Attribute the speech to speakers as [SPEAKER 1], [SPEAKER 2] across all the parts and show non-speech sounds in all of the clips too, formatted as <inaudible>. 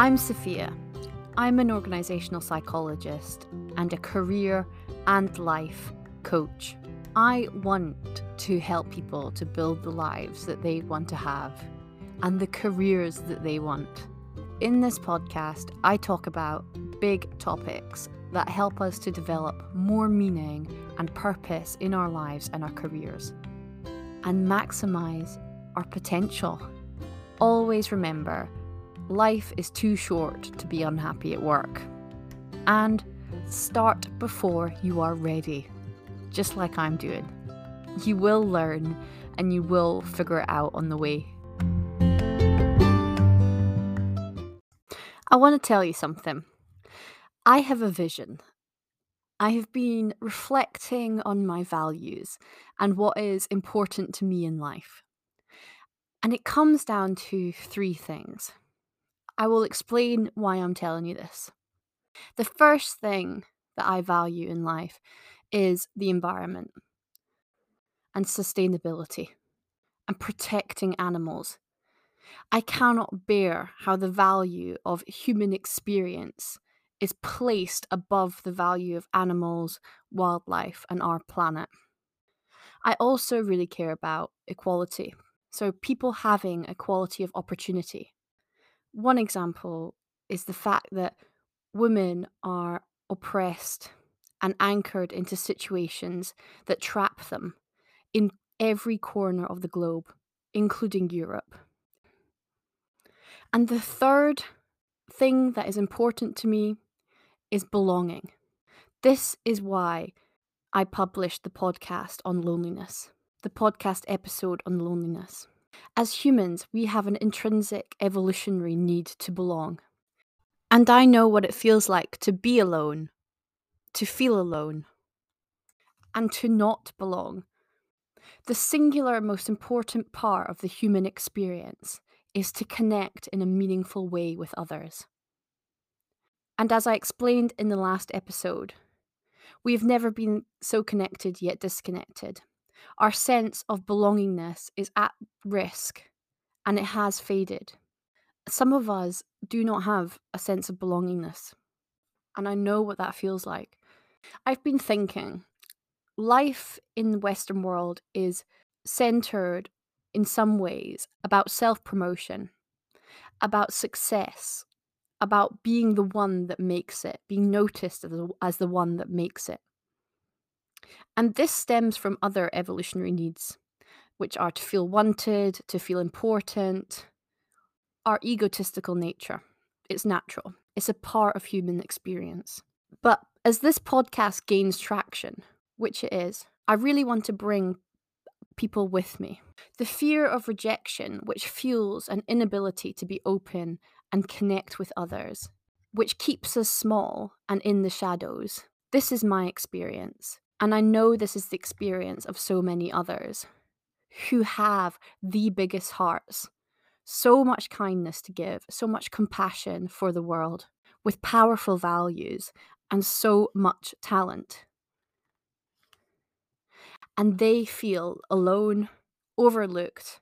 [SPEAKER 1] I'm Sophia. I'm an organisational psychologist and a career and life coach. I want to help people to build the lives that they want to have and the careers that they want. In this podcast, I talk about big topics that help us to develop more meaning and purpose in our lives and our careers and maximize our potential. Always remember life is too short to be unhappy at work. And start before you are ready, just like I'm doing. You will learn and you will figure it out on the way. I want to tell you something. I have a vision. I have been reflecting on my values and what is important to me in life. And it comes down to three things. I will explain why I'm telling you this. The first thing that I value in life is the environment and sustainability and protecting animals. I cannot bear how the value of human experience is placed above the value of animals, wildlife, and our planet. I also really care about equality. So, people having equality of opportunity. One example is the fact that women are oppressed and anchored into situations that trap them in every corner of the globe, including Europe. And the third thing that is important to me is belonging. This is why I published the podcast on loneliness, the podcast episode on loneliness. As humans, we have an intrinsic evolutionary need to belong. And I know what it feels like to be alone, to feel alone, and to not belong. The singular most important part of the human experience is to connect in a meaningful way with others. And as I explained in the last episode, we have never been so connected yet disconnected. Our sense of belongingness is at risk and it has faded. Some of us do not have a sense of belongingness, and I know what that feels like. I've been thinking life in the Western world is centered in some ways about self promotion, about success, about being the one that makes it, being noticed as the, as the one that makes it. And this stems from other evolutionary needs, which are to feel wanted, to feel important, our egotistical nature. It's natural, it's a part of human experience. But as this podcast gains traction, which it is, I really want to bring people with me. The fear of rejection, which fuels an inability to be open and connect with others, which keeps us small and in the shadows. This is my experience. And I know this is the experience of so many others who have the biggest hearts, so much kindness to give, so much compassion for the world, with powerful values and so much talent. And they feel alone, overlooked,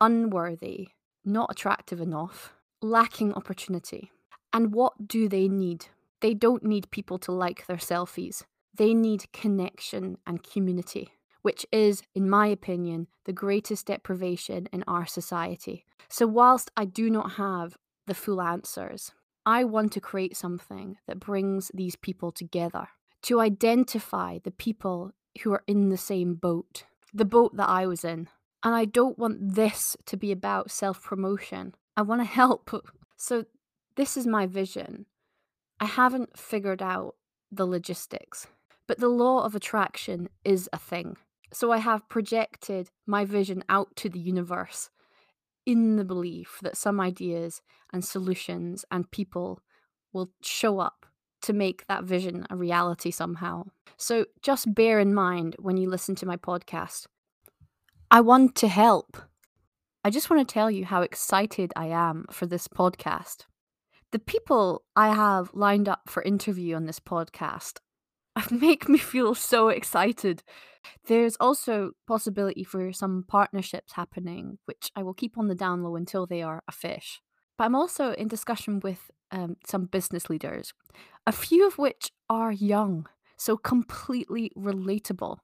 [SPEAKER 1] unworthy, not attractive enough, lacking opportunity. And what do they need? They don't need people to like their selfies. They need connection and community, which is, in my opinion, the greatest deprivation in our society. So, whilst I do not have the full answers, I want to create something that brings these people together, to identify the people who are in the same boat, the boat that I was in. And I don't want this to be about self promotion. I want to help. So, this is my vision. I haven't figured out the logistics, but the law of attraction is a thing. So, I have projected my vision out to the universe in the belief that some ideas and solutions and people will show up to make that vision a reality somehow. So, just bear in mind when you listen to my podcast, I want to help. I just want to tell you how excited I am for this podcast. The people I have lined up for interview on this podcast <laughs> make me feel so excited. There's also possibility for some partnerships happening, which I will keep on the down low until they are a fish. But I'm also in discussion with um, some business leaders, a few of which are young, so completely relatable.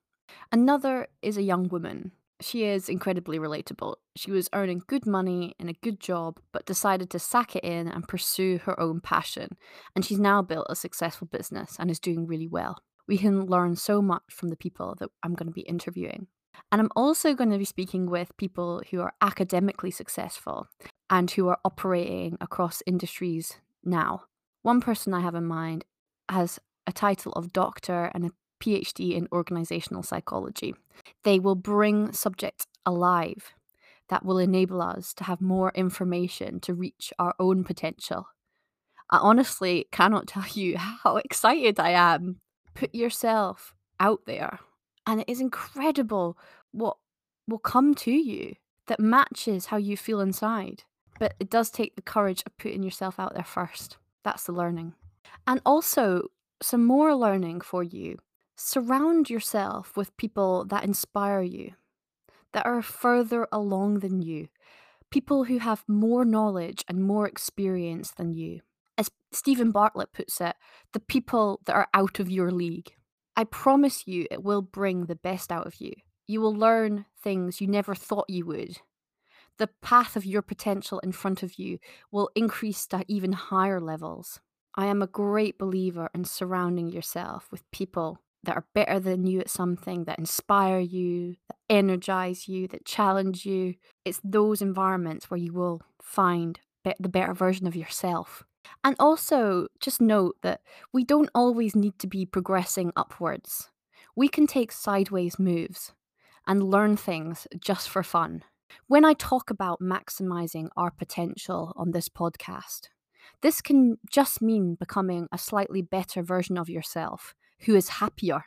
[SPEAKER 1] Another is a young woman. She is incredibly relatable. She was earning good money in a good job, but decided to sack it in and pursue her own passion. And she's now built a successful business and is doing really well. We can learn so much from the people that I'm going to be interviewing. And I'm also going to be speaking with people who are academically successful and who are operating across industries now. One person I have in mind has a title of doctor and a PhD in organizational psychology. They will bring subjects alive that will enable us to have more information to reach our own potential. I honestly cannot <laughs> tell you how excited I am. Put yourself out there, and it is incredible what will come to you that matches how you feel inside. But it does take the courage of putting yourself out there first. That's the learning. And also, some more learning for you surround yourself with people that inspire you, that are further along than you, people who have more knowledge and more experience than you. As Stephen Bartlett puts it, the people that are out of your league. I promise you it will bring the best out of you. You will learn things you never thought you would. The path of your potential in front of you will increase to even higher levels. I am a great believer in surrounding yourself with people that are better than you at something, that inspire you, that energize you, that challenge you. It's those environments where you will find be- the better version of yourself. And also, just note that we don't always need to be progressing upwards. We can take sideways moves and learn things just for fun. When I talk about maximizing our potential on this podcast, this can just mean becoming a slightly better version of yourself who is happier,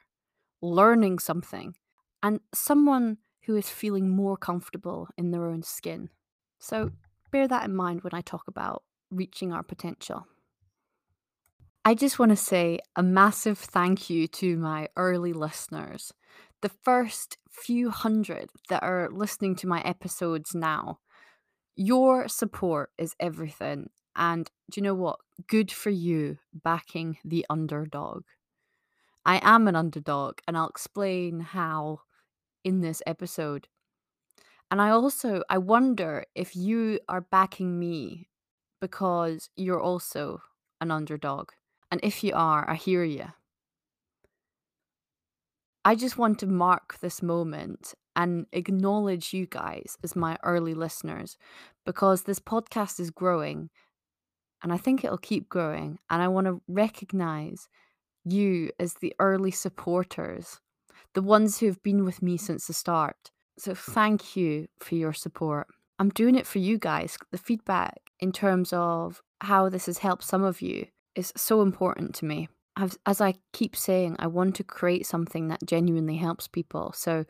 [SPEAKER 1] learning something, and someone who is feeling more comfortable in their own skin. So bear that in mind when I talk about reaching our potential. I just want to say a massive thank you to my early listeners. The first few hundred that are listening to my episodes now. Your support is everything. And do you know what? Good for you backing the underdog. I am an underdog, and I'll explain how in this episode. And I also I wonder if you are backing me because you're also an underdog. And if you are, I hear you. I just want to mark this moment and acknowledge you guys as my early listeners because this podcast is growing and I think it'll keep growing. And I want to recognize you as the early supporters, the ones who have been with me since the start. So thank you for your support. I'm doing it for you guys. The feedback in terms of how this has helped some of you is so important to me. As, as I keep saying, I want to create something that genuinely helps people. So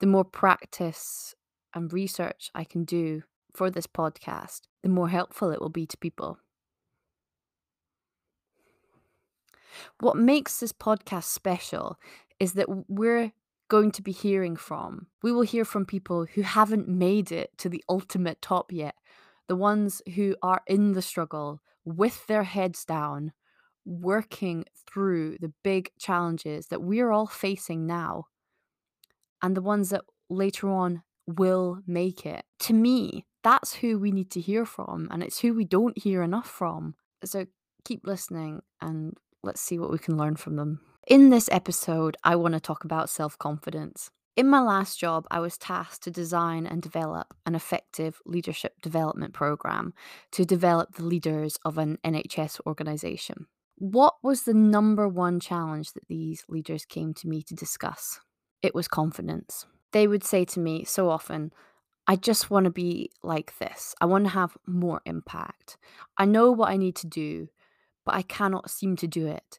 [SPEAKER 1] the more practice and research I can do for this podcast, the more helpful it will be to people. What makes this podcast special is that we're going to be hearing from. We will hear from people who haven't made it to the ultimate top yet, the ones who are in the struggle with their heads down, working through the big challenges that we're all facing now, and the ones that later on will make it. To me, that's who we need to hear from, and it's who we don't hear enough from. So keep listening and let's see what we can learn from them. In this episode, I want to talk about self confidence. In my last job, I was tasked to design and develop an effective leadership development program to develop the leaders of an NHS organisation. What was the number one challenge that these leaders came to me to discuss? It was confidence. They would say to me so often, I just want to be like this. I want to have more impact. I know what I need to do, but I cannot seem to do it.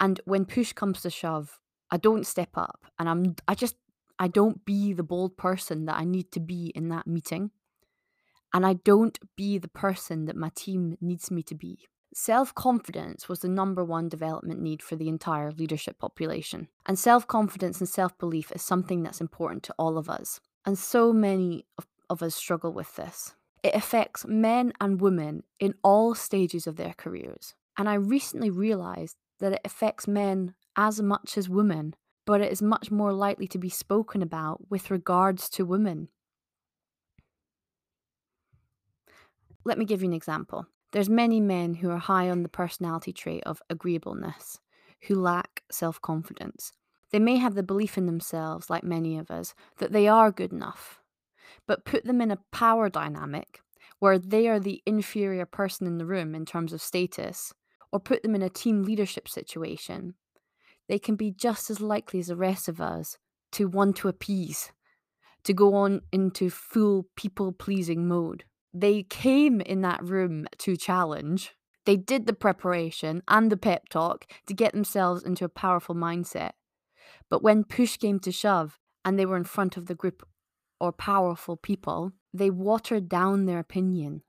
[SPEAKER 1] And when push comes to shove, I don't step up and I'm I just I don't be the bold person that I need to be in that meeting. And I don't be the person that my team needs me to be. Self confidence was the number one development need for the entire leadership population. And self confidence and self belief is something that's important to all of us. And so many of, of us struggle with this. It affects men and women in all stages of their careers. And I recently realised that it affects men as much as women, but it is much more likely to be spoken about with regards to women. Let me give you an example. There's many men who are high on the personality trait of agreeableness, who lack self-confidence. They may have the belief in themselves, like many of us, that they are good enough, but put them in a power dynamic where they are the inferior person in the room in terms of status, or put them in a team leadership situation, they can be just as likely as the rest of us to want to appease, to go on into full people pleasing mode. They came in that room to challenge. They did the preparation and the pep talk to get themselves into a powerful mindset. But when push came to shove and they were in front of the group or powerful people, they watered down their opinion,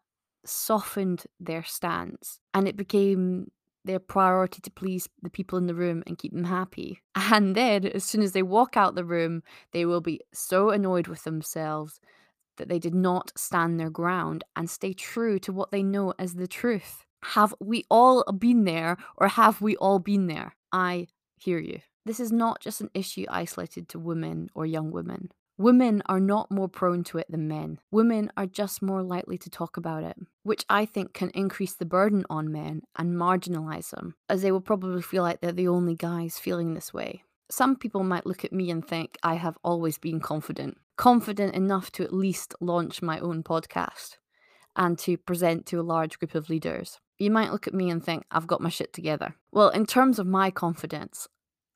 [SPEAKER 1] softened their stance, and it became their priority to please the people in the room and keep them happy. <laughs> And then, as soon as they walk out the room, they will be so annoyed with themselves that they did not stand their ground and stay true to what they know as the truth. Have we all been there, or have we all been there? I hear you. This is not just an issue isolated to women or young women. Women are not more prone to it than men. Women are just more likely to talk about it, which I think can increase the burden on men and marginalize them, as they will probably feel like they're the only guys feeling this way. Some people might look at me and think I have always been confident, confident enough to at least launch my own podcast and to present to a large group of leaders. You might look at me and think I've got my shit together. Well, in terms of my confidence,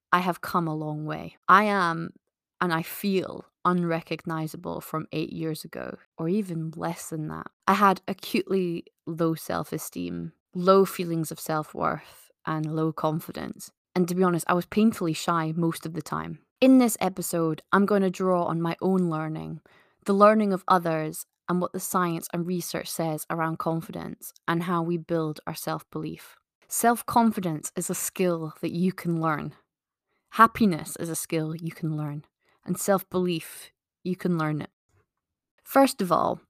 [SPEAKER 1] I have come a long way. I am and I feel unrecognizable from eight years ago, or even less than that. I had acutely low self esteem, low feelings of self worth, and low confidence. And to be honest, I was painfully shy most of the time. In this episode, I'm going to draw on my own learning, the learning of others, and what the science and research says around confidence and how we build our self belief. Self confidence is a skill that you can learn. Happiness is a skill you can learn and self belief, you can learn it. First of all,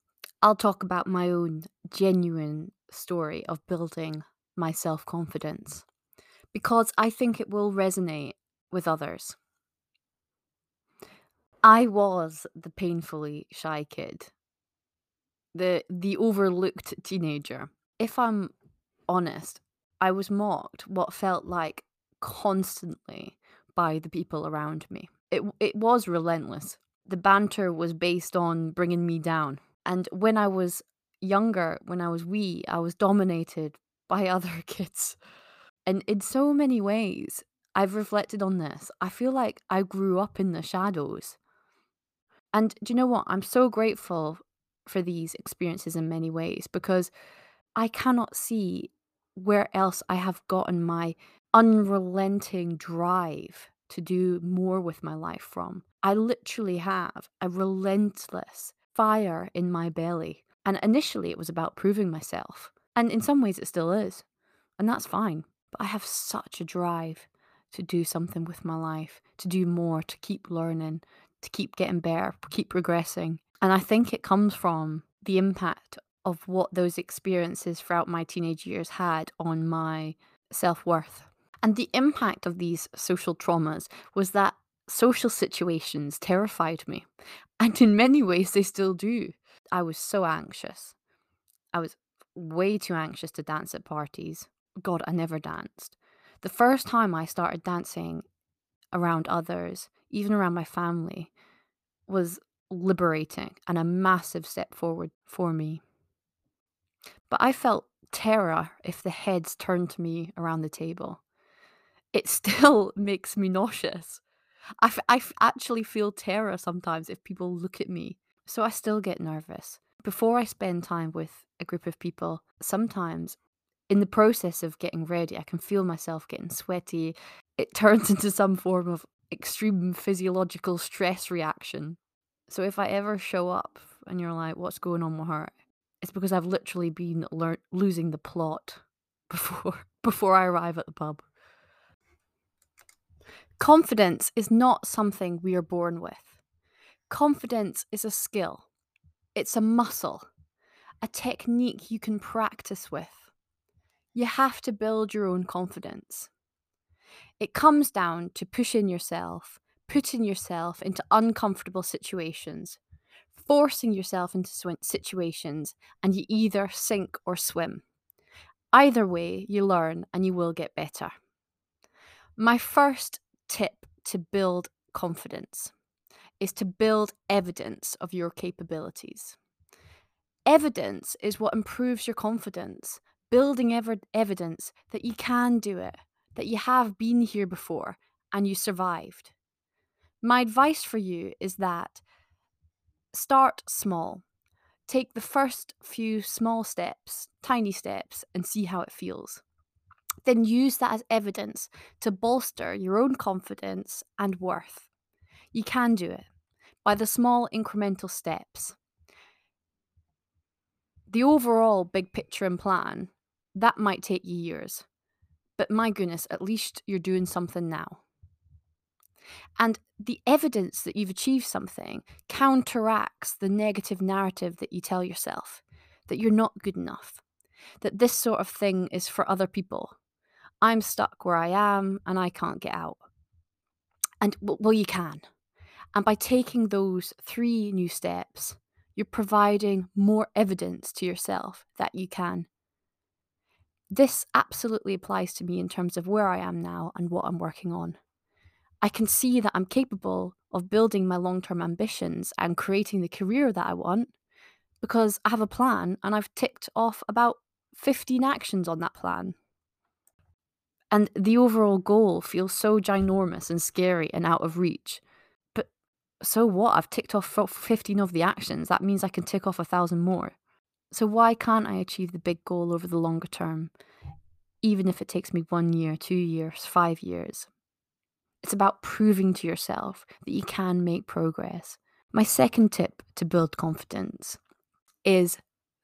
[SPEAKER 1] I'll talk about my own genuine story of building my self confidence because I think it will resonate with others. I was the painfully shy kid, the the overlooked teenager. If I'm honest, I was mocked what felt like constantly by the people around me it it was relentless. The banter was based on bringing me down. And when I was younger, when I was wee, I was dominated <laughs> by other kids. And in so many ways, I've reflected on this. I feel like I grew up in the shadows. And do you know what? I'm so grateful for these experiences in many ways because I cannot see where else I have gotten my unrelenting drive to do more with my life from. I literally have a relentless fire in my belly. And initially, it was about proving myself. And in some ways, it still is. And that's fine. But I have such a drive to do something with my life, to do more, to keep learning, to keep getting better, keep progressing. And I think it comes from the impact of what those experiences throughout my teenage years had on my self worth and the impact of these social traumas was that social situations terrified me. <laughs> And in many ways, they still do. I was so anxious. I was way too anxious to dance at parties. God, I never danced. The first time I started dancing around others, even around my family, was liberating and a massive step forward for me. But I felt terror if the heads turned to me around the table it still <laughs> makes me nauseous. I, f- I f- actually feel terror sometimes if people look at me. So I still get nervous. Before I spend time with a group of people, sometimes in the process of getting ready, I can feel myself getting sweaty. It <laughs> turns into some form of extreme physiological stress reaction. So if I ever show up and you're like, what's going on with her? It's because I've literally been lear- losing the plot <laughs> before before I arrive at the pub. Confidence is not something we are born with. Confidence is a skill, it's a muscle, a technique you can practice with. You have to build your own confidence. It comes down to pushing yourself, putting yourself into uncomfortable situations, forcing yourself into situations, and you either sink or swim. Either way, you learn and you will get better. My first tip to build confidence is to build evidence of your capabilities. Evidence is what improves your confidence, building ever evidence that you can do it, that you have been here before and you survived. My advice for you is that start small. Take the first few small steps, tiny steps, and see how it feels. Then use that as evidence to bolster your own confidence and worth. You can do it by the small incremental steps. The overall big picture and plan, that might take you years. But my goodness, at least you're doing something now. And the evidence that you've achieved something counteracts the negative narrative that you tell yourself that you're not good enough, that this sort of thing is for other people. I'm stuck where I am and I can't get out. And well, you can. And by taking those three new steps, you're providing more evidence to yourself that you can. This absolutely applies to me in terms of where I am now and what I'm working on. I can see that I'm capable of building my long term ambitions and creating the career that I want because I have a plan and I've ticked off about 15 actions on that plan. And the overall goal feels so ginormous and scary and out of reach But so what? I've ticked off 15 of the actions. That means I can tick off a thousand more. So why can't I achieve the big goal over the longer term, even if it takes me one year, two years, five years? It's about proving to yourself that you can make progress. My second tip to build confidence is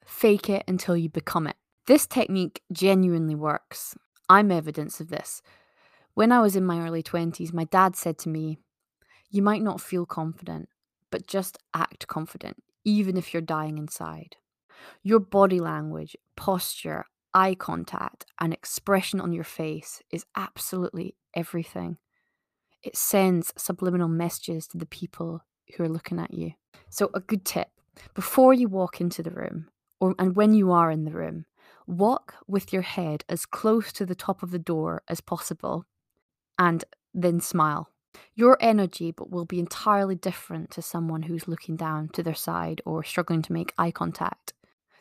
[SPEAKER 1] fake it until you become it. This technique genuinely works. I'm evidence of this. When I was in my early 20s, my dad said to me, you might not feel confident, but just act confident, even if you're dying inside. Your body language, posture, eye contact, and expression on your face is absolutely everything. It sends subliminal messages to the people who are looking at you. So, a good tip before you walk into the room, or, and when you are in the room, walk with your head as close to the top of the door as possible and then smile. Your energy will be entirely different to someone who's looking down to their side or struggling to make eye contact.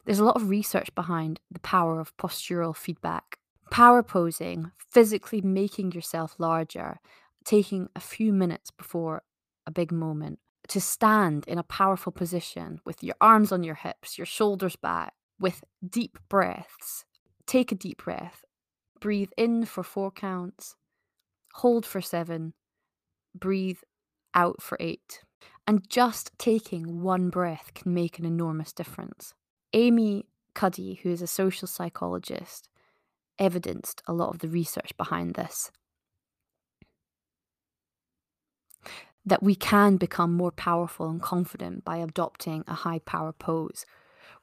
[SPEAKER 1] There's a lot of research behind the power of postural feedback. Power posing, physically making yourself larger, taking a few minutes before a big moment to stand in a powerful position with your arms on your hips, your shoulders back, with deep breaths. Take a deep breath. Breathe in for four counts, hold for seven, breathe out for eight. And just taking one breath can make an enormous difference. Amy Cuddy, who is a social psychologist, evidenced a lot of the research behind this. That we can become more powerful and confident by adopting a high power pose,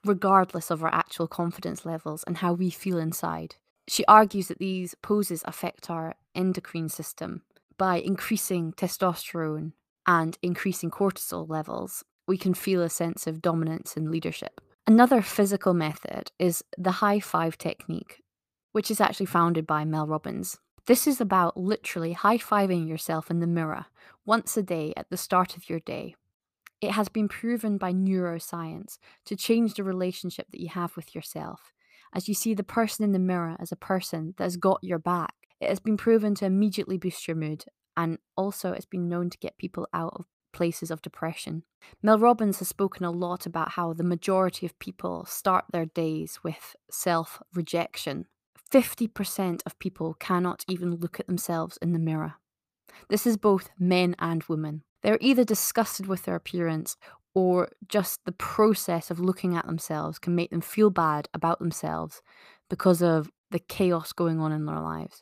[SPEAKER 1] regardless of our actual confidence levels and how we feel inside. She argues that these poses affect our endocrine system, by increasing testosterone and increasing cortisol levels, we can feel a sense of dominance and leadership. Another physical method is the high five technique, which is actually founded by Mel Robbins. This is about literally high fiving yourself in the mirror once a day at the start of your day. It has been proven by neuroscience to change the relationship that you have with yourself, as you see the person in the mirror as a person that has got your back it has been proven to immediately boost your mood, and also it's been known to get people out of places of depression. Mel Robbins has spoken a lot about how the majority of people start their days with self rejection. 50% of people cannot even look at themselves in the mirror. This is both men and women. They're either disgusted with their appearance or just the process of looking at themselves can make them feel bad about themselves because of the chaos going on in their lives.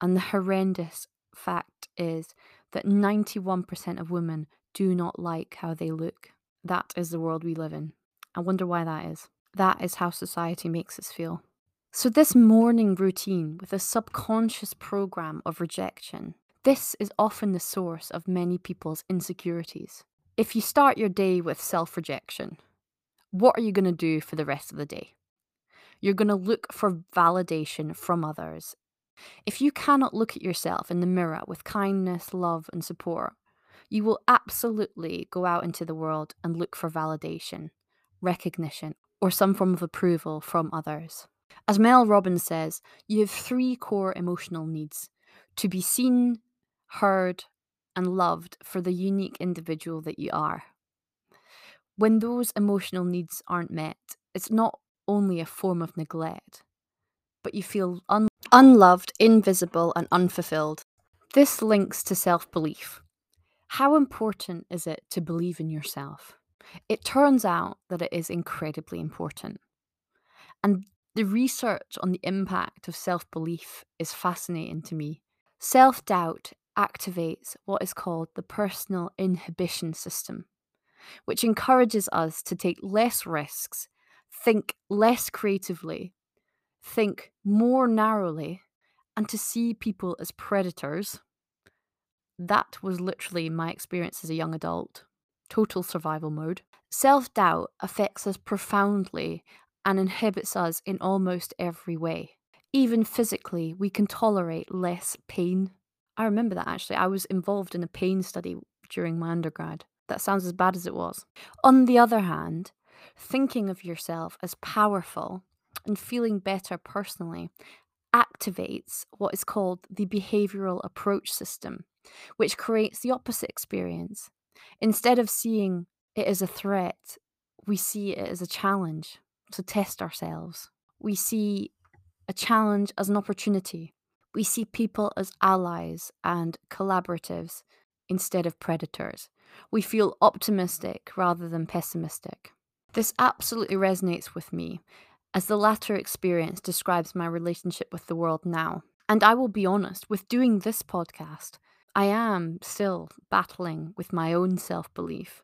[SPEAKER 1] And the horrendous fact is that 91% of women do not like how they look. That is the world we live in. I wonder why that is. That is how society makes us feel. So, this morning routine with a subconscious program of rejection, this is often the source of many people's insecurities. If you start your day with self rejection, what are you going to do for the rest of the day? You're going to look for validation from others. If you cannot look at yourself in the mirror with kindness, love, and support, you will absolutely go out into the world and look for validation, recognition, or some form of approval from others. As Mel Robbins says, you have three core emotional needs to be seen, heard, and loved for the unique individual that you are. When those emotional needs aren't met, it's not only a form of neglect, but you feel un- unloved, invisible, and unfulfilled. This links to self belief. How important is it to believe in yourself? It turns out that it is incredibly important. And the research on the impact of self belief is fascinating to me. Self doubt activates what is called the personal inhibition system, which encourages us to take less risks, think less creatively, think more narrowly, and to see people as predators that was literally my experience as a young adult. Total survival mode. Self doubt affects us profoundly and inhibits us in almost every way. Even physically, we can tolerate less pain. I remember that actually. I was involved in a pain study during my undergrad. That sounds as bad as it was. On the other hand, thinking of yourself as powerful and feeling better personally activates what is called the behavioral approach system, which creates the opposite experience. Instead of seeing it as a threat, we see it as a challenge to test ourselves. We see a challenge as an opportunity. We see people as allies and collaboratives instead of predators. We feel optimistic rather than pessimistic. This absolutely resonates with me, as the latter experience describes my relationship with the world now. And I will be honest, with doing this podcast, I am still battling with my own self belief.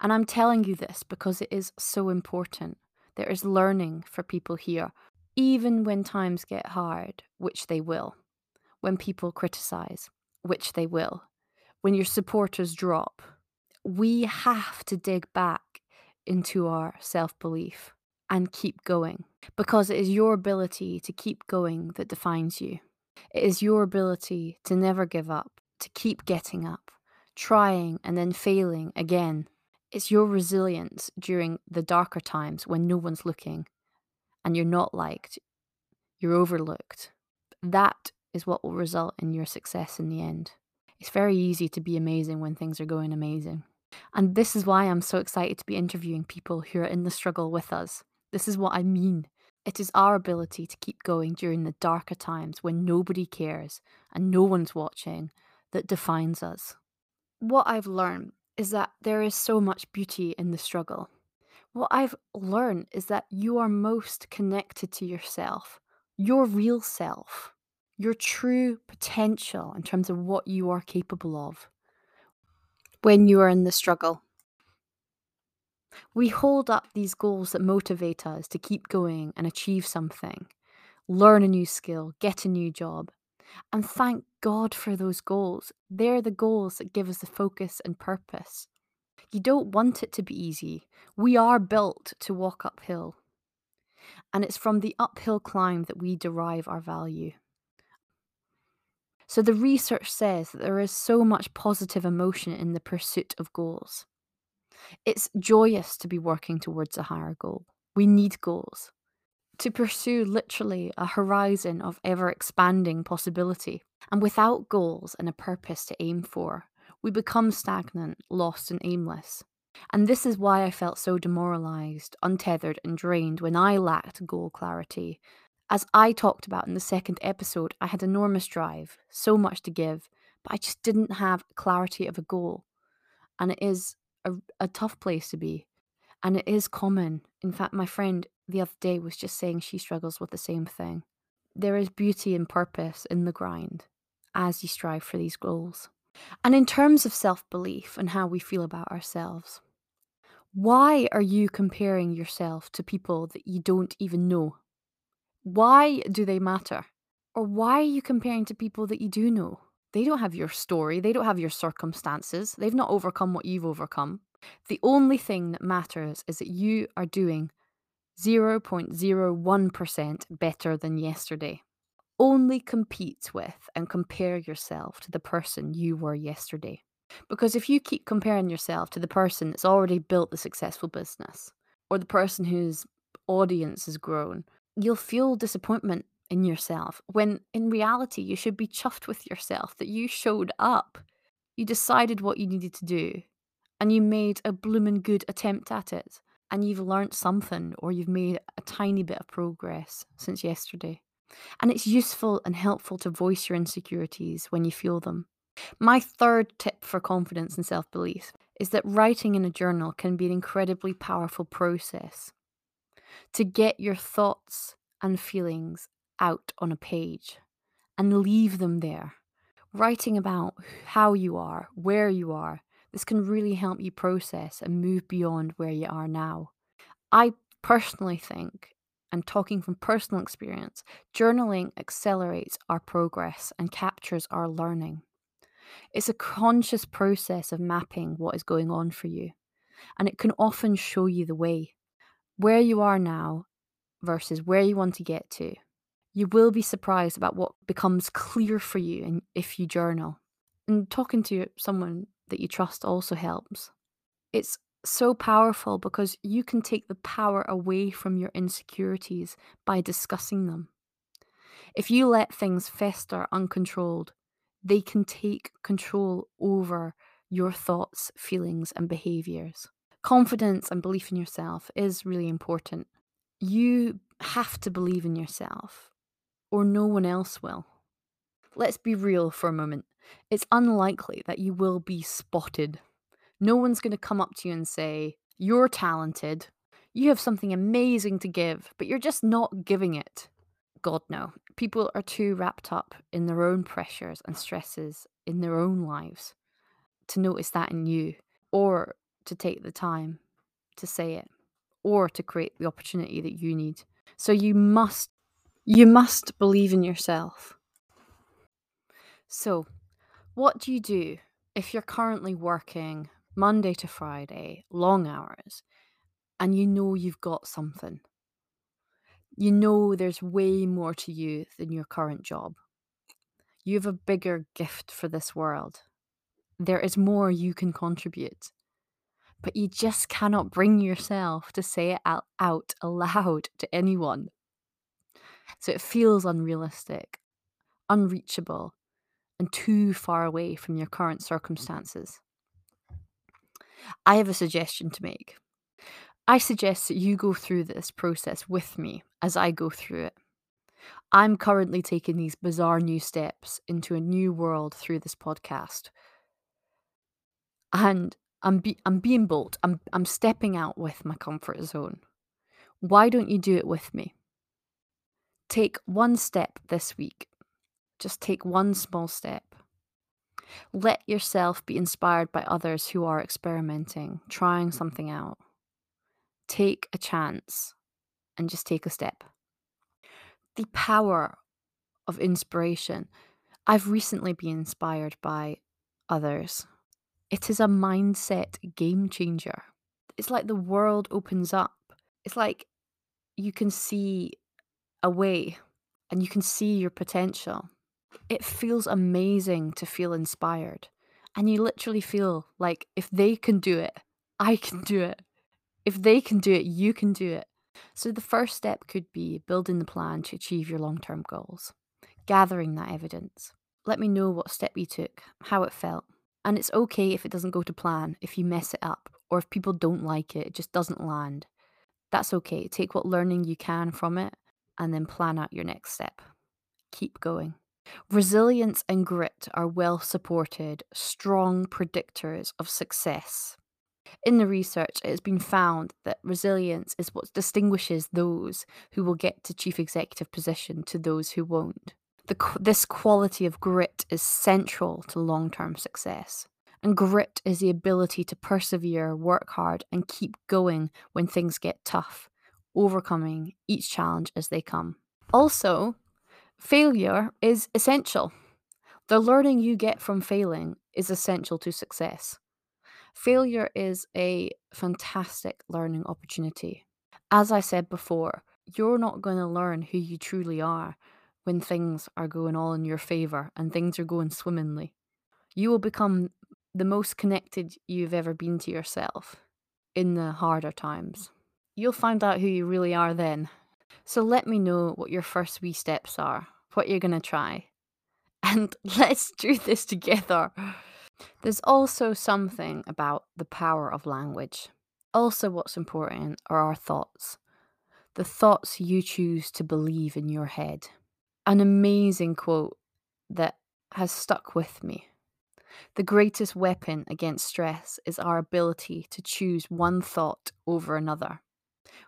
[SPEAKER 1] And I'm telling you this because it is so important. There is learning for people here, even when times get hard, which they will, when people criticize, which they will, when your supporters drop. We have to dig back into our self belief and keep going because it is your ability to keep going that defines you. It is your ability to never give up, to keep getting up, trying and then failing again. It's your resilience during the darker times when no one's looking and you're not liked, you're overlooked. That is what will result in your success in the end. It's very easy to be amazing when things are going amazing. And this is why I'm so excited to be interviewing people who are in the struggle with us. This is what I mean it is our ability to keep going during the darker times when nobody cares and no one's watching that defines us. What I've learned is that there is so much beauty in the struggle. What I've learned is that you are most connected to yourself, your real self, your true potential in terms of what you are capable of when you are in the struggle. We hold up these goals that motivate us to keep going and achieve something, learn a new skill, get a new job. And thank God for those goals. They're the goals that give us the focus and purpose. You don't want it to be easy. We are built to walk uphill. And it's from the uphill climb that we derive our value. So the research says that there is so much positive emotion in the pursuit of goals. It's joyous to be working towards a higher goal. We need goals. To pursue literally a horizon of ever expanding possibility. And without goals and a purpose to aim for, we become stagnant, lost, and aimless. And this is why I felt so demoralized, untethered, and drained when I lacked goal clarity. As I talked about in the second episode, I had enormous drive, so much to give, but I just didn't have clarity of a goal. And it is a, a tough place to be. And it is common. In fact, my friend the other day was just saying she struggles with the same thing. There is beauty and purpose in the grind as you strive for these goals. And in terms of self belief and how we feel about ourselves, Why are you comparing yourself to people that you don't even know? Why do they matter? Or why are you comparing to people that you do know? They don't have your story, they don't have your circumstances, they've not overcome what you've overcome. The only thing that matters is that you are doing 0.01% better than yesterday. Only compete with and compare yourself to the person you were yesterday. Because if you keep comparing yourself to the person that's already built the successful business or the person whose audience has grown, you'll feel disappointment in yourself when in reality you should be chuffed with yourself that you showed up. You decided what you needed to do and you made a bloomin' good attempt at it and you've learnt something or you've made a tiny bit of progress since yesterday. And it's useful and helpful to voice your insecurities when you feel them. My third tip for confidence and self belief is that writing in a journal can be an incredibly powerful process to get your thoughts and feelings out on a page and leave them there. Writing about how you are, where you are, this can really help you process and move beyond where you are now. I personally think, and talking from personal experience, journaling accelerates our progress and captures our learning. It's a conscious process of mapping what is going on for you, and it can often show you the way, where you are now versus where you want to get to. You will be surprised about what becomes clear for you if you journal. And talking to someone that you trust also helps. It's so powerful because you can take the power away from your insecurities by discussing them. If you let things fester uncontrolled, they can take control over your thoughts, feelings, and behaviors. Confidence and belief in yourself is really important. You have to believe in yourself, or no one else will. Let's be real for a moment. It's unlikely that you will be spotted. No one's going to come up to you and say, You're talented. You have something amazing to give, but you're just not giving it. God, no. People are too wrapped up in their own pressures and stresses in their own lives to notice that in you or to take the time to say it or to create the opportunity that you need. So you must you must believe in yourself. So, what do you do if you're currently working Monday to Friday, long hours, and you know you've got something? you know there's way more to you than your current job. You have a bigger gift for this world. There is more you can contribute. But you just cannot bring yourself to say it out, out aloud to anyone. So it feels unrealistic, unreachable, and too far away from your current mm. circumstances. I have a suggestion to make. I suggest that you go through this process with me as I go through it. I'm currently taking these bizarre new steps into a new world through this podcast. And I'm be- I'm being bold. I'm I'm stepping out with my comfort zone. Why don't you do it with me? Take one step this week. Just take one small step. Let yourself be inspired by others who are experimenting, trying something out take a chance and just take a step. The power of inspiration. I've recently been inspired by others. It is a mindset game changer. It's like the world opens up. It's like you can see a way and you can see your potential. It feels amazing to feel inspired. And you literally feel like if they can do it, I can do it. If they can do it, you can do it. So the first step could be building the plan to achieve your long term goals, gathering that evidence. Let me know what step you took, how it felt. And it's okay if it doesn't go to plan, if you mess it up, or if people don't like it, it just doesn't land. That's okay. Take what learning you can from it and then plan out your next step. Keep going. Resilience and grit are well supported, strong predictors of success in the research, it has been found that resilience is what distinguishes those who will get to chief executive position to those who won't. The, this quality of grit is central to long term success. And grit is the ability to persevere, work hard, and keep going when things get tough, overcoming each challenge as they come. Also, failure is essential. The learning you get from failing is essential to success. Failure is a fantastic learning opportunity. As I said before, you're not going to learn who you truly are when things are going all in your favor and things are going swimmingly. You will become the most connected you've ever been to yourself in the harder times. You'll find out who you really are then. So let me know what your first wee steps are, what you're going to try. And <laughs> let's do this together. There's also something about the power of language. Also, what's important are our thoughts. The thoughts you choose to believe in your head. An amazing quote that has stuck with me the greatest weapon against stress is our ability to choose one thought over another.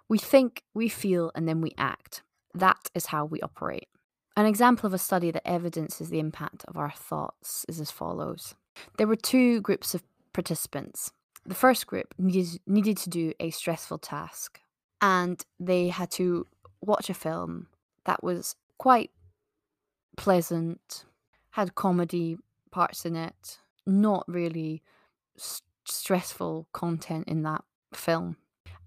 [SPEAKER 1] We think, we feel, and then we act. That is how we operate. An example of a study that evidences the impact of our thoughts is as follows. There were two groups of participants. The first group needed, needed to do a stressful task, and they had to watch a film that was quite pleasant, had comedy parts in it, not really st- stressful content in that film.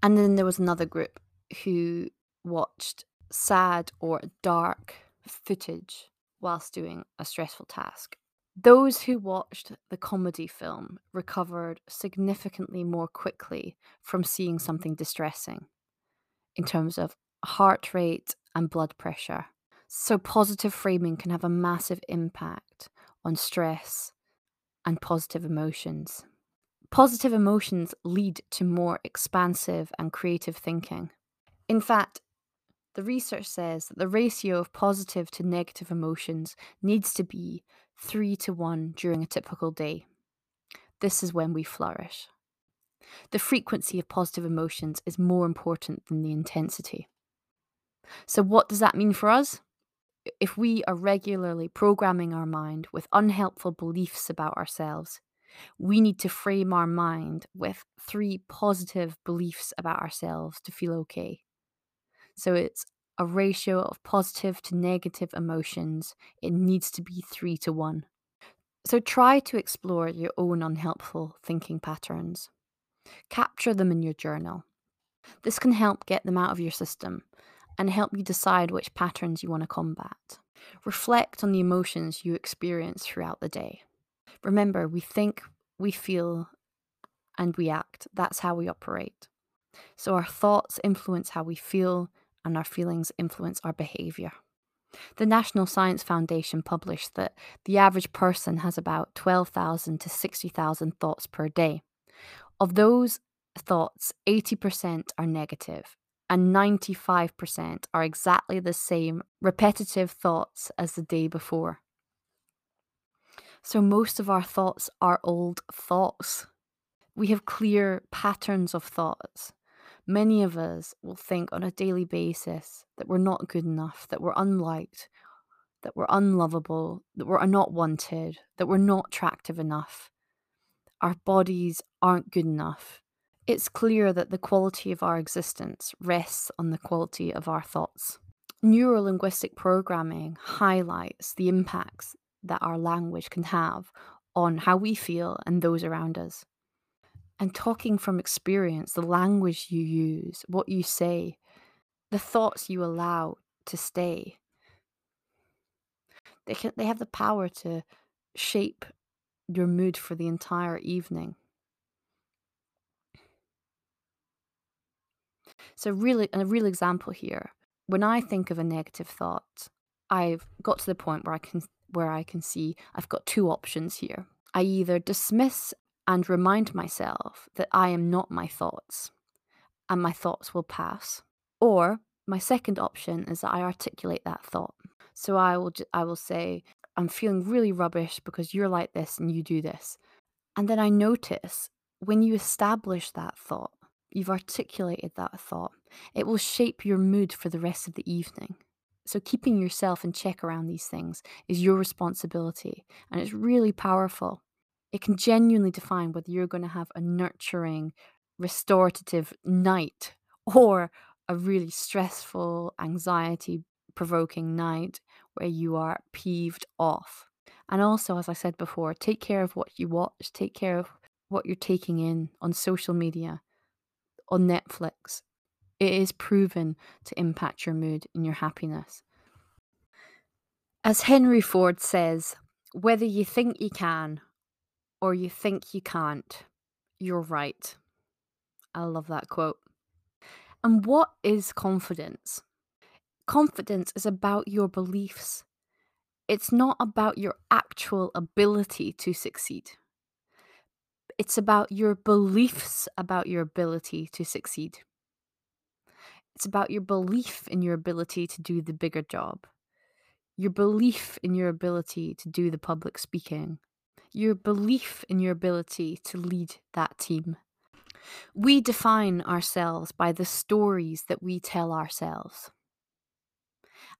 [SPEAKER 1] And then there was another group who watched sad or dark footage whilst doing a stressful task. Those who watched the comedy film recovered significantly more quickly from seeing something distressing in terms of heart rate and blood pressure. So, positive framing can have a massive impact on stress and positive emotions. Positive emotions lead to more expansive and creative thinking. In fact, the research says that the ratio of positive to negative emotions needs to be 3 to 1 during a typical day. This is when we flourish. The frequency of positive emotions is more important than the intensity. So, what does that mean for us? if we are regularly programming our mind with unhelpful beliefs about ourselves, we need to frame our mind with three positive beliefs about ourselves to feel okay. So it's a ratio of positive to negative emotions. It needs to be three to one. So try to explore your own unhelpful thinking patterns. Capture them in your journal. This can help get them out of your system and help you decide which patterns you want to combat. Reflect on the emotions you experience throughout the day. Remember, we think, we feel, and we act. That's how we operate. So our thoughts influence how we feel, and our feelings influence our behavior. The National Science Foundation published that the average person has about 12,000 to 60,000 thoughts per day. Of those thoughts, 80% are negative and 95% are exactly the same repetitive thoughts as the day before. So, most of our thoughts are old thoughts. We have clear patterns of thoughts. Many of us will think on a daily basis that we're not good enough, that we're unliked, that we're unlovable, that we're not wanted, that we're not attractive enough. Our bodies aren't good enough. It's clear that the quality of our existence rests on the quality of our thoughts. Neurolinguistic programming highlights the impacts that our language can have on how we feel and those around us. And talking from experience, the language you use, what you say, the thoughts you allow to stay, they, can, they have the power to shape your mood for the entire evening. So, really, a real example here. When I think of a negative thought, I've got to the point where I can where I can see I've got two options here. I either dismiss and remind myself that I am not my thoughts and my thoughts will pass, or my second option is that I articulate that thought. So I will I will say I'm feeling really rubbish because you're like this and you do this. And then I notice when you establish that thought you've articulated that thought, it will shape your mood for the rest of the evening. So, keeping yourself in check around these things is your responsibility, and it's really powerful. It can genuinely define whether you're going to have a nurturing, restorative night <laughs> or a really stressful, anxiety provoking night where you are peeved off. And also, as I said before, take care of what you watch, take care of what you're taking in on social media, on Netflix. It is proven to impact your mood and your happiness. As Henry Ford says, whether you think you can or you think you can't, you're right. I love that quote. And what is confidence? Confidence is about your beliefs. It's not about your actual ability to succeed. It's about your beliefs about your ability to succeed. It's about your belief in your ability to do the bigger job, your belief in your ability to do the public speaking, your belief in your ability to lead that team. We define ourselves by the stories that we tell ourselves.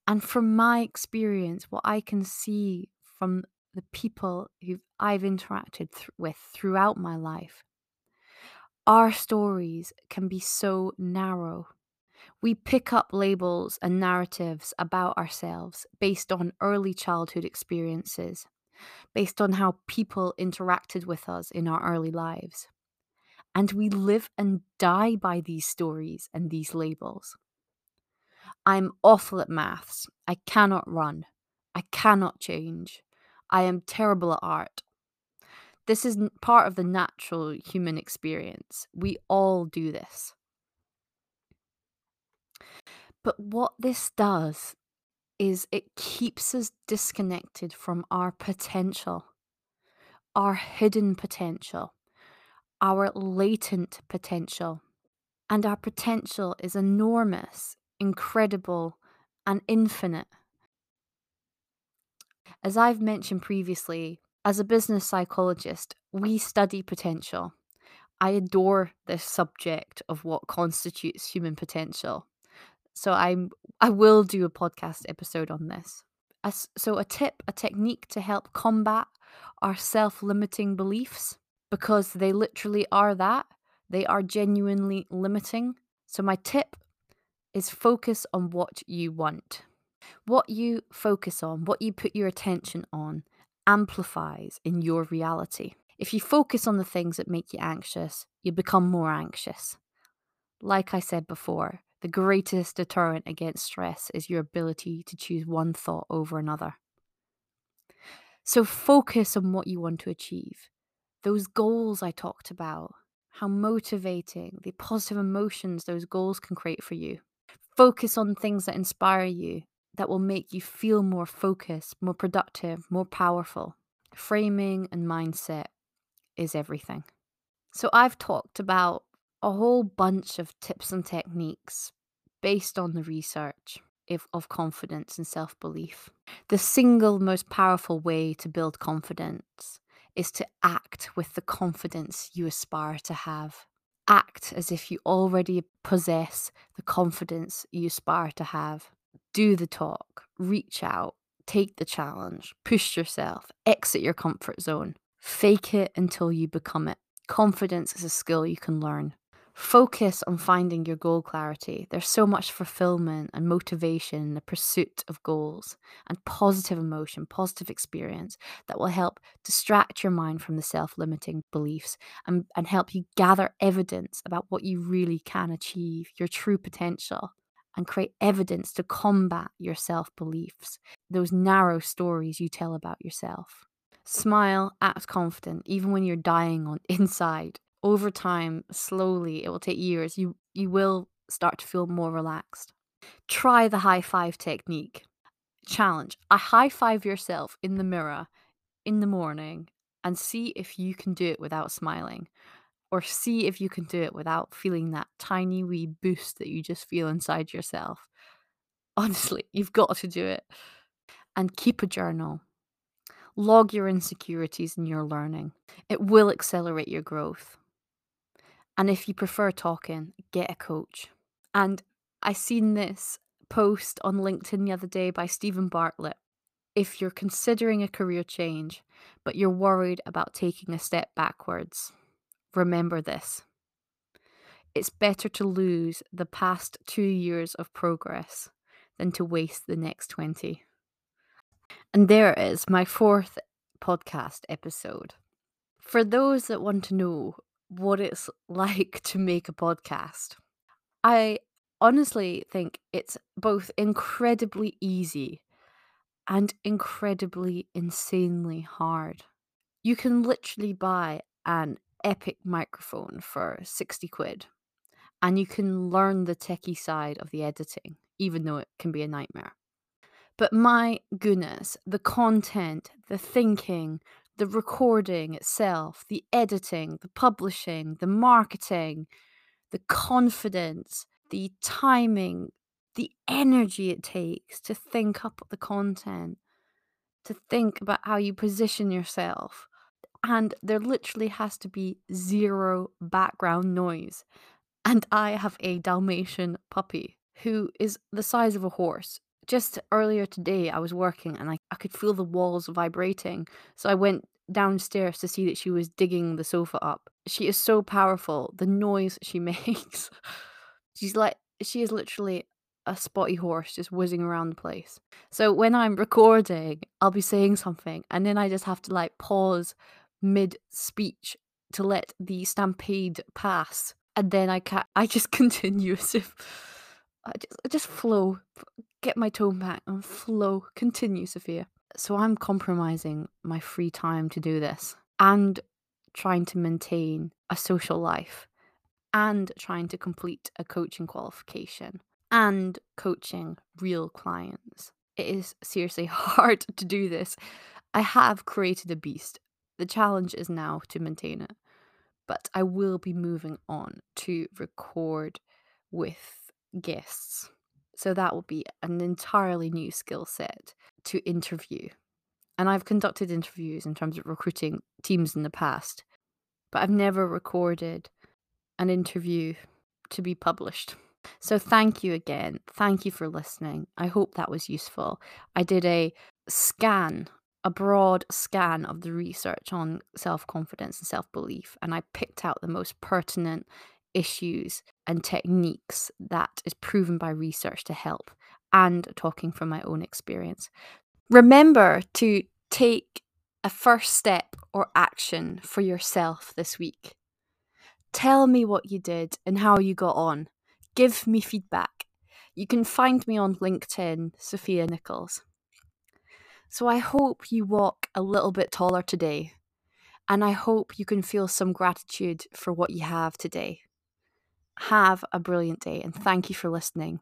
[SPEAKER 1] And from my experience, what I can see from the people who I've interacted th- with throughout my life, our stories can be so narrow. We pick up labels and narratives about ourselves based on early childhood experiences, based on how people interacted with us in our early lives. And we live and die by these stories and these labels. I'm awful at maths. I cannot run. I cannot change. I am terrible at art. This is part of the natural human experience. We all do this. But what this does is it keeps us disconnected from our potential, our hidden potential, our latent potential. And our potential is enormous, incredible, and infinite. As I've mentioned previously, as a business psychologist, we study potential. I adore this subject of what constitutes human potential. So I'm I will do a podcast episode on this. As, so a tip, a technique to help combat our self-limiting beliefs because they literally are that. They are genuinely limiting. So my tip is focus on what you want. What you focus on, what you put your attention on, amplifies in your reality. If you focus on the things that make you anxious, you become more anxious. Like I said before, the greatest deterrent against stress is your ability to choose one thought over another. So focus on what you want to achieve. Those goals I talked about, how motivating, the positive emotions those goals can create for you. Focus on things that inspire you, that will make you feel more focused, more productive, more powerful. Framing and mindset is everything. So, I've talked about a whole bunch of tips and techniques based on the research of confidence and self belief. The single most powerful way to build confidence is to act with the confidence you aspire to have. Act as if you already possess the confidence you aspire to have. Do the talk, reach out, take the challenge, push yourself, exit your comfort zone. Fake it until you become it. Confidence is a skill you can learn. Focus on finding your goal clarity. There's so much fulfillment and motivation in the pursuit of goals and positive emotion, positive experience that will help distract your mind from the self limiting beliefs and, and help you gather evidence about what you really can achieve, your true potential, and create evidence to combat your self beliefs, those narrow stories you tell about yourself. Smile, act confident, even when you're dying on <laughs> inside over time, slowly, it will take years, you you will start to feel more relaxed. Try the high five technique. Challenge. a high five yourself in the mirror in the morning and see if you can do it without smiling or see if you can do it without feeling that tiny wee boost that you just feel inside yourself. <laughs> Honestly, you've got to do it. And keep a journal. Log your insecurities and your learning. It will accelerate your growth. And if you prefer talking, get a coach. And I seen this post on LinkedIn the other day by Steven Bartlett. If you're considering a career change, but you're worried about taking a step backwards, remember this. It's better to lose the past two years of progress than to waste the next 20. And there is my fourth podcast episode. For those that want to know what it's <laughs> like to make a podcast, I honestly think it's both incredibly easy and incredibly insanely hard. You can literally buy an epic microphone for 60 quid and you can learn the techie side of the editing, even though it can be a nightmare. But my goodness, the content, the thinking, the recording itself, the editing, the publishing, the marketing, the confidence, the timing, the energy it takes to think up the content, to think about how you position yourself. And there literally has to be zero background noise. And I have a Dalmatian puppy who is the size of a horse. Just earlier today, I was working and I, I could feel the walls vibrating. So I went downstairs to see that she was digging the sofa up. She is so powerful. The noise she <laughs> makes. She's like, she is literally a spotty horse just whizzing around the place. So when I'm recording, I'll be saying something and then I just have to like pause mid speech to let the stampede pass. And then I can I just <laughs> continue as if I just, I just flow, get my tone back and flow. Continue, Sophia. So I'm compromising my free time to do this and trying to maintain a social life and trying to complete a coaching qualification and coaching real clients. It is seriously <laughs> hard to do this. I have created a beast. The challenge is now to maintain it. But I will be moving on to record with guests. So that will be an entirely new skill set to interview. And I've conducted interviews in terms of recruiting teams in the past, but I've never recorded an interview to be published. So thank you again. Thank you for listening. I hope that was useful. I did a scan, a broad scan of the research on self confidence and self belief, and I picked out the most pertinent issues and techniques that is proven by research to help and talking from my own experience. Remember to take a first step or action for yourself this week. Tell me what you did and how you got on. Give me feedback. You can find me on LinkedIn, Sophia Nichols. So I hope you walk a little bit taller today, and I hope you can feel some gratitude for what you have today. Have a brilliant day, and thank you for listening.